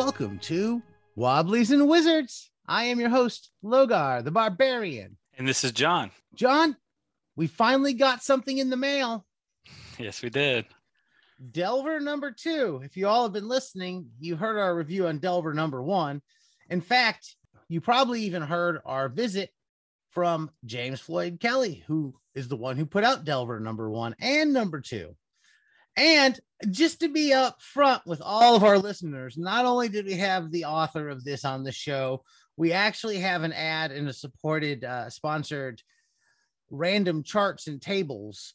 welcome to Wobblies and Wizards. I am your host, Logar the Barbarian. And this is John. John, we finally got something in the mail. Yes, we did. Delver number two. If you all have been listening, you heard our review on Delver number one. In fact, you probably even heard our visit from James Floyd Kelly, who is the one who put out Delver number one and number two. And just to be up front with all of our listeners, not only did we have the author of this on the show, we actually have an ad and a supported, uh, sponsored random charts and tables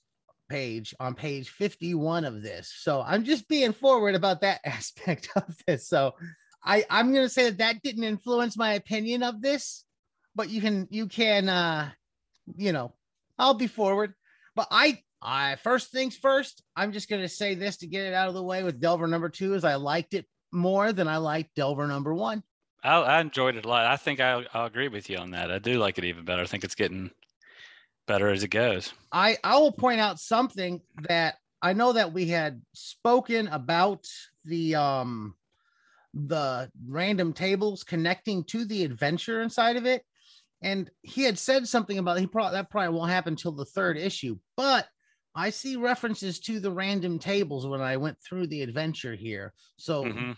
page on page 51 of this. So I'm just being forward about that aspect of this. So I, I'm going to say that that didn't influence my opinion of this, but you can, you can, uh, you know, I'll be forward. But I, I first things first, I'm just going to say this to get it out of the way with Delver number two is I liked it more than I liked Delver number one. I, I enjoyed it a lot. I think I, I'll agree with you on that. I do like it even better. I think it's getting better as it goes. I I will point out something that I know that we had spoken about the um the random tables connecting to the adventure inside of it and he had said something about he probably that probably won't happen until the third issue but I see references to the random tables when I went through the adventure here. So mm-hmm.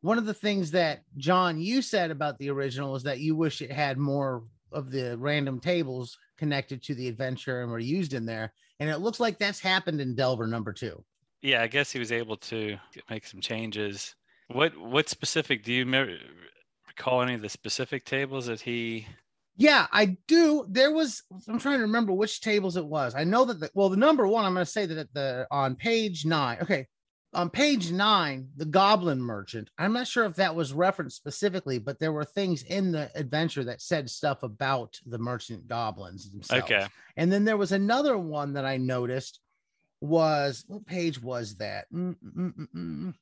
one of the things that John you said about the original is that you wish it had more of the random tables connected to the adventure and were used in there. And it looks like that's happened in Delver number two. Yeah, I guess he was able to make some changes. What what specific do you recall any of the specific tables that he yeah, I do. There was I'm trying to remember which tables it was. I know that the, well, the number one, I'm going to say that the on page nine. Okay, on page nine, the Goblin Merchant. I'm not sure if that was referenced specifically, but there were things in the adventure that said stuff about the merchant goblins themselves. Okay. And then there was another one that I noticed was what page was that? Mm-mm-mm-mm.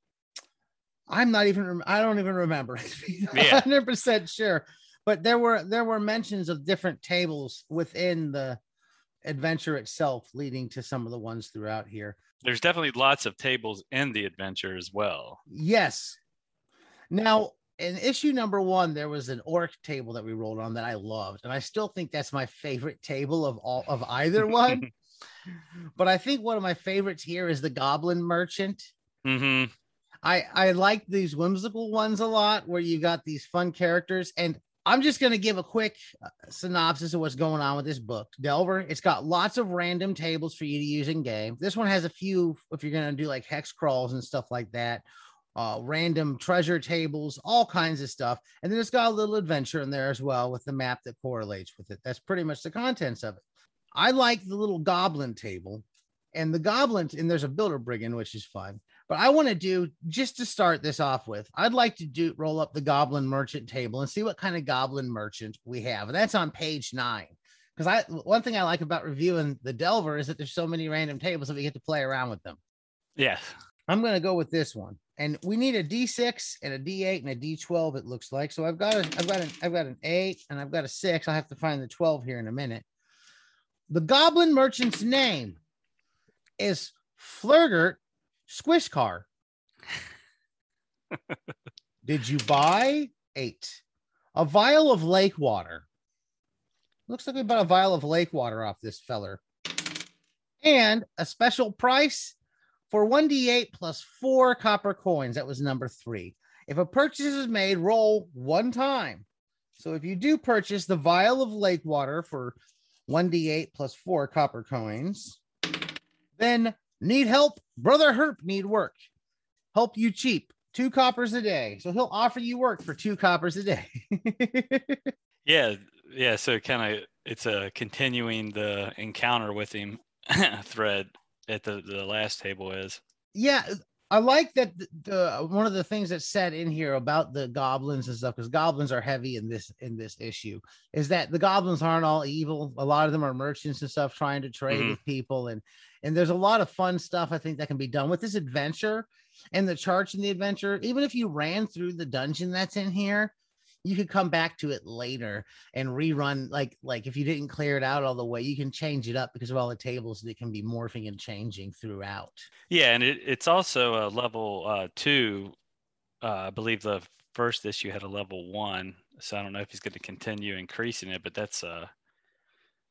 I'm not even. I don't even remember. Yeah. 100 percent sure. But there were there were mentions of different tables within the adventure itself, leading to some of the ones throughout here there's definitely lots of tables in the adventure as well. Yes. Now, in issue number one, there was an orc table that we rolled on that I loved, and I still think that's my favorite table of all of either one. but I think one of my favorites here is the Goblin Merchant. Mm-hmm. I I like these whimsical ones a lot, where you got these fun characters, and I'm just going to give a quick uh, synopsis of what's going on with this book. Delver, it's got lots of random tables for you to use in game. This one has a few, if you're going to do like hex crawls and stuff like that, uh, random treasure tables, all kinds of stuff. And then it's got a little adventure in there as well with the map that correlates with it. That's pretty much the contents of it. I like the little goblin table and the goblins, and there's a builder brigand, which is fun. But I want to do just to start this off with, I'd like to do roll up the goblin merchant table and see what kind of goblin merchant we have. And that's on page nine. Because I one thing I like about reviewing the Delver is that there's so many random tables that we get to play around with them. Yes. I'm gonna go with this one. And we need a D6 and a D8 and a D12, it looks like. So I've got a I've got an I've got an eight and I've got a six. I'll have to find the 12 here in a minute. The goblin merchant's name is Flurgert Squish car. Did you buy eight? A vial of lake water. Looks like we bought a vial of lake water off this feller. And a special price for 1d8 plus four copper coins. That was number three. If a purchase is made, roll one time. So if you do purchase the vial of lake water for 1d8 plus four copper coins, then Need help? Brother Herp need work. Help you cheap. Two coppers a day. So he'll offer you work for two coppers a day. yeah. Yeah. So kind of it's a continuing the encounter with him thread at the, the last table is. Yeah. I like that the, the, one of the things that's said in here about the goblins and stuff because goblins are heavy in this in this issue is that the goblins aren't all evil. A lot of them are merchants and stuff trying to trade mm-hmm. with people and and there's a lot of fun stuff I think that can be done with this adventure and the charts in the adventure. Even if you ran through the dungeon that's in here, you could come back to it later and rerun like like if you didn't clear it out all the way you can change it up because of all the tables that can be morphing and changing throughout yeah and it, it's also a level uh two uh, i believe the first issue had a level one, so I don't know if he's going to continue increasing it, but that's uh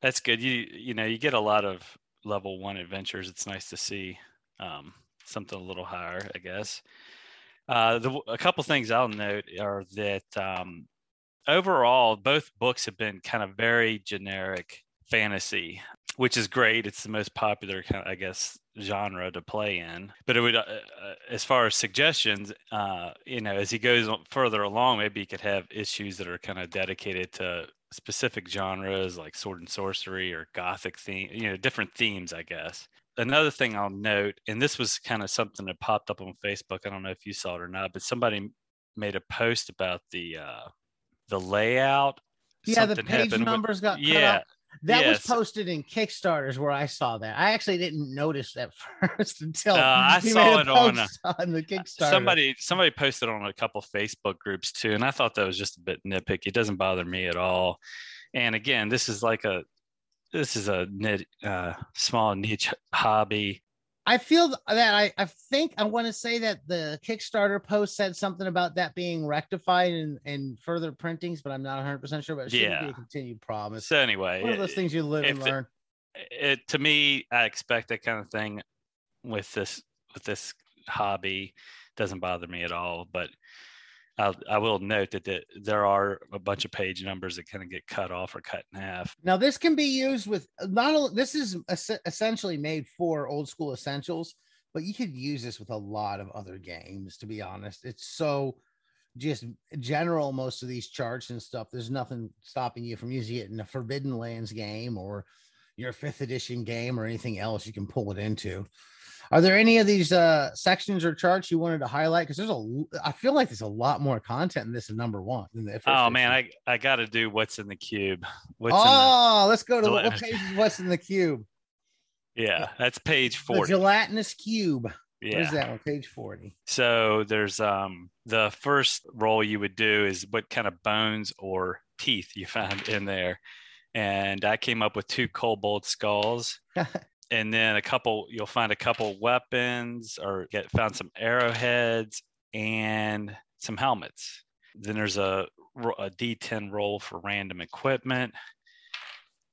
that's good. You you know you get a lot of level one adventures. It's nice to see um, something a little higher, I guess. Uh, the, a couple things I'll note are that um, overall, both books have been kind of very generic fantasy, which is great. It's the most popular kind of, I guess, genre to play in. But it would, uh, uh, as far as suggestions, uh, you know, as he goes further along, maybe he could have issues that are kind of dedicated to specific genres like sword and sorcery or gothic theme, you know, different themes, I guess. Another thing I'll note, and this was kind of something that popped up on Facebook. I don't know if you saw it or not, but somebody made a post about the uh, the layout. Yeah, Something the page numbers with, got yeah. That yes. was posted in Kickstarters where I saw that. I actually didn't notice at first until uh, I saw it on, a, on the Kickstarter. Somebody somebody posted on a couple Facebook groups too, and I thought that was just a bit nitpicky. It doesn't bother me at all. And again, this is like a this is a uh, small niche hobby. I feel that I, I think I want to say that the Kickstarter post said something about that being rectified and and further printings, but I'm not 100 percent sure. But it shouldn't yeah. be a continued promise. So anyway, one of those things you live and learn. It, it, to me, I expect that kind of thing with this with this hobby. Doesn't bother me at all, but I'll, I will note that the, there are a bunch of page numbers that kind of get cut off or cut in half. Now, this can be used with uh, not only this is essentially made for old school essentials, but you could use this with a lot of other games. To be honest, it's so just general. Most of these charts and stuff. There's nothing stopping you from using it in a Forbidden Lands game or your fifth edition game or anything else you can pull it into. Are there any of these uh, sections or charts you wanted to highlight? Because there's a, I feel like there's a lot more content in this than number one. oh man, I, I got to do what's in the cube. What's oh, the, let's go to the, what page is what's in the cube? Yeah, that's page forty. The gelatinous cube. Yeah. What is that one? Page 40. So there's um the first roll you would do is what kind of bones or teeth you found in there. And I came up with two kobold skulls. and then a couple you'll find a couple weapons or get found some arrowheads and some helmets. Then there's a, a d10 roll for random equipment.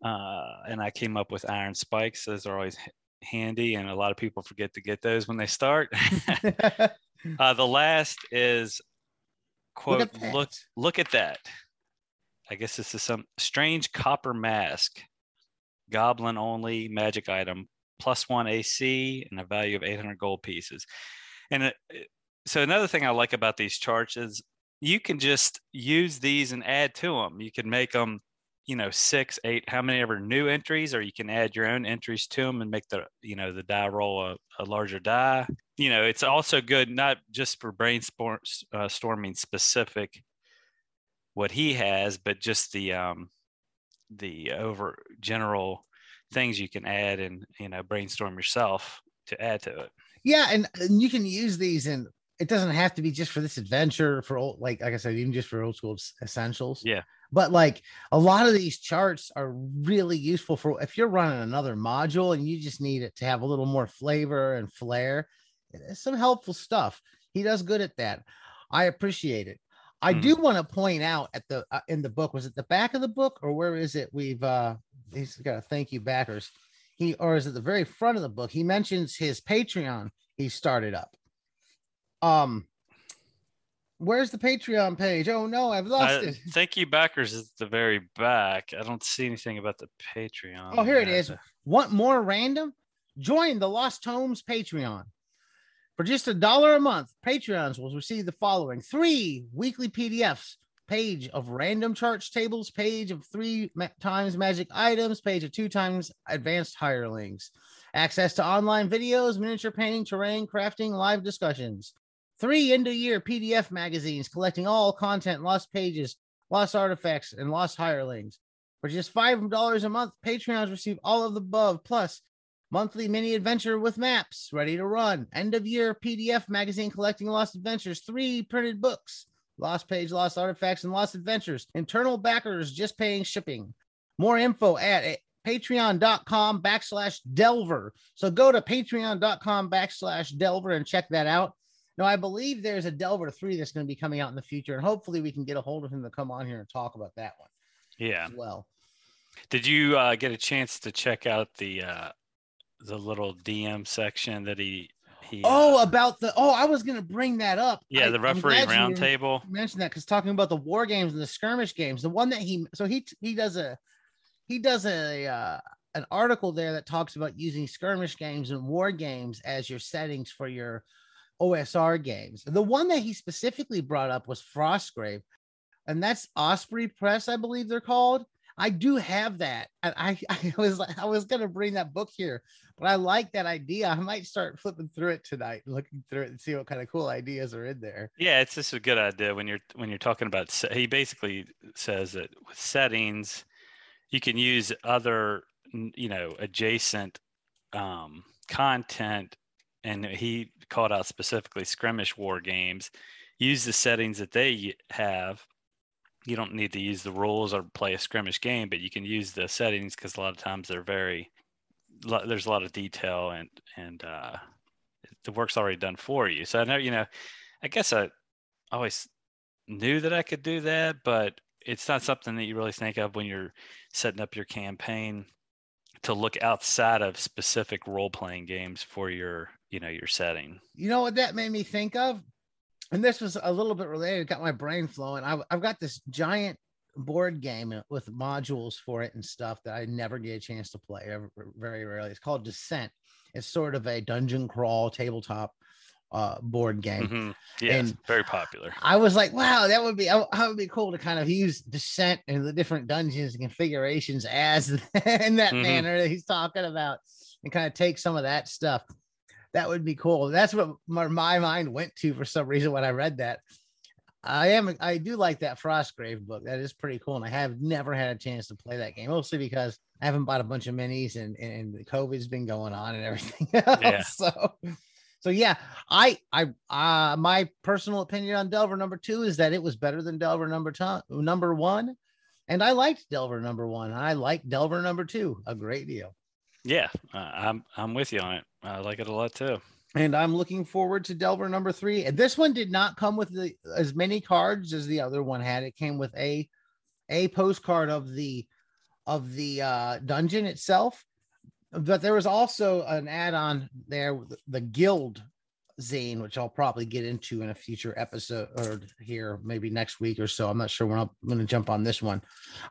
Uh, and i came up with iron spikes. Those are always handy and a lot of people forget to get those when they start. Uh, the last is quote look look, look at that. I guess this is some strange copper mask goblin only magic item, plus one AC, and a value of 800 gold pieces. And it, so another thing I like about these charts is you can just use these and add to them. You can make them, you know, six, eight, how many ever new entries, or you can add your own entries to them and make the, you know, the die roll a, a larger die. You know, it's also good not just for brainstorming uh, specific what he has, but just the um, the over general things you can add and you know brainstorm yourself to add to it. Yeah and, and you can use these and it doesn't have to be just for this adventure for old like like i said even just for old school essentials. Yeah. But like a lot of these charts are really useful for if you're running another module and you just need it to have a little more flavor and flair it's some helpful stuff. He does good at that. I appreciate it I mm. do want to point out at the uh, in the book was it the back of the book or where is it? We've uh he's got a thank you backers. He or is it the very front of the book? He mentions his Patreon he started up. Um, where's the Patreon page? Oh no, I've lost uh, it. Thank you backers is the very back. I don't see anything about the Patreon. Oh, here it is. Want more random? Join the Lost Tomes Patreon. For just a dollar a month, Patreons will receive the following three weekly PDFs page of random charts tables, page of three ma- times magic items, page of two times advanced hirelings, access to online videos, miniature painting, terrain crafting, live discussions, three end of year PDF magazines collecting all content, lost pages, lost artifacts, and lost hirelings. For just $5 a month, Patreons receive all of the above, plus monthly mini adventure with maps ready to run, end of year PDF magazine collecting lost adventures, three printed books, lost page, lost artifacts, and lost adventures, internal backers just paying shipping. More info at patreon.com backslash delver. So go to patreon.com backslash delver and check that out. Now, I believe there's a Delver 3 that's going to be coming out in the future, and hopefully we can get a hold of him to come on here and talk about that one. Yeah. Well. Did you uh, get a chance to check out the uh, the little DM section that he he? Oh, uh, about the oh, I was going to bring that up. yeah, I- the referee roundtable. mentioned that because talking about the war games and the skirmish games, the one that he so he he does a he does a uh, an article there that talks about using skirmish games and war games as your settings for your OSR games. The one that he specifically brought up was Frostgrave, and that's Osprey Press, I believe they're called. I do have that, and I, I was like, I was gonna bring that book here, but I like that idea. I might start flipping through it tonight, looking through it and see what kind of cool ideas are in there. Yeah, it's just a good idea when you're when you're talking about. He basically says that with settings, you can use other you know adjacent um, content, and he called out specifically skirmish war games. Use the settings that they have. You don't need to use the rules or play a skirmish game, but you can use the settings because a lot of times they're very. There's a lot of detail and and uh, the work's already done for you. So I know you know. I guess I always knew that I could do that, but it's not something that you really think of when you're setting up your campaign to look outside of specific role playing games for your, you know, your setting. You know what that made me think of? And this was a little bit related, got my brain flowing. I, I've got this giant board game with modules for it and stuff that I never get a chance to play ever, very rarely. It's called Descent. It's sort of a dungeon crawl tabletop uh, board game. Mhm. Yeah, And- very popular. I was like, wow, that would be that would be cool to kind of use descent and the different dungeons and configurations as in that Mhm. manner that he's talking about, and kind of take some of that stuff. That would be cool. That's what my, my mind went to for some reason when I read that. I am I do like that Frostgrave book. That is pretty cool, and I have never had a chance to play that game, mostly because I haven't bought a bunch of minis and and the COVID's been going on and everything else. Yeah. So, so yeah, I I uh my personal opinion on Delver number two is that it was better than Delver number two, number one, and I liked Delver number one. I like Delver number two a great deal, Yeah, uh, I'm I'm with you on it. I like it a lot too. And I'm looking forward to Delver number three. And this one did not come with the as many cards as the other one had. It came with a a postcard of the of the uh, dungeon itself, but there was also an add-on there, the guild zine, which I'll probably get into in a future episode or here maybe next week or so. I'm not sure when I'm going to jump on this one.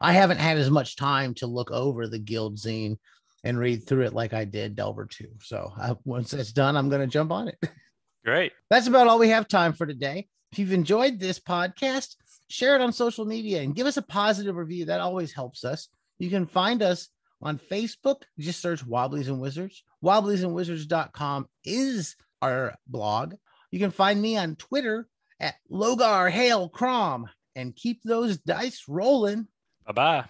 I haven't had as much time to look over the guild zine and read through it like I did Delver 2. So uh, once that's done, I'm going to jump on it. Great. That's about all we have time for today. If you've enjoyed this podcast, share it on social media and give us a positive review. That always helps us. You can find us on Facebook. Just search Wobblies and Wizards. Wobbliesandwizards.com is our blog. You can find me on Twitter at Logar Hale Crom and keep those dice rolling. Bye bye.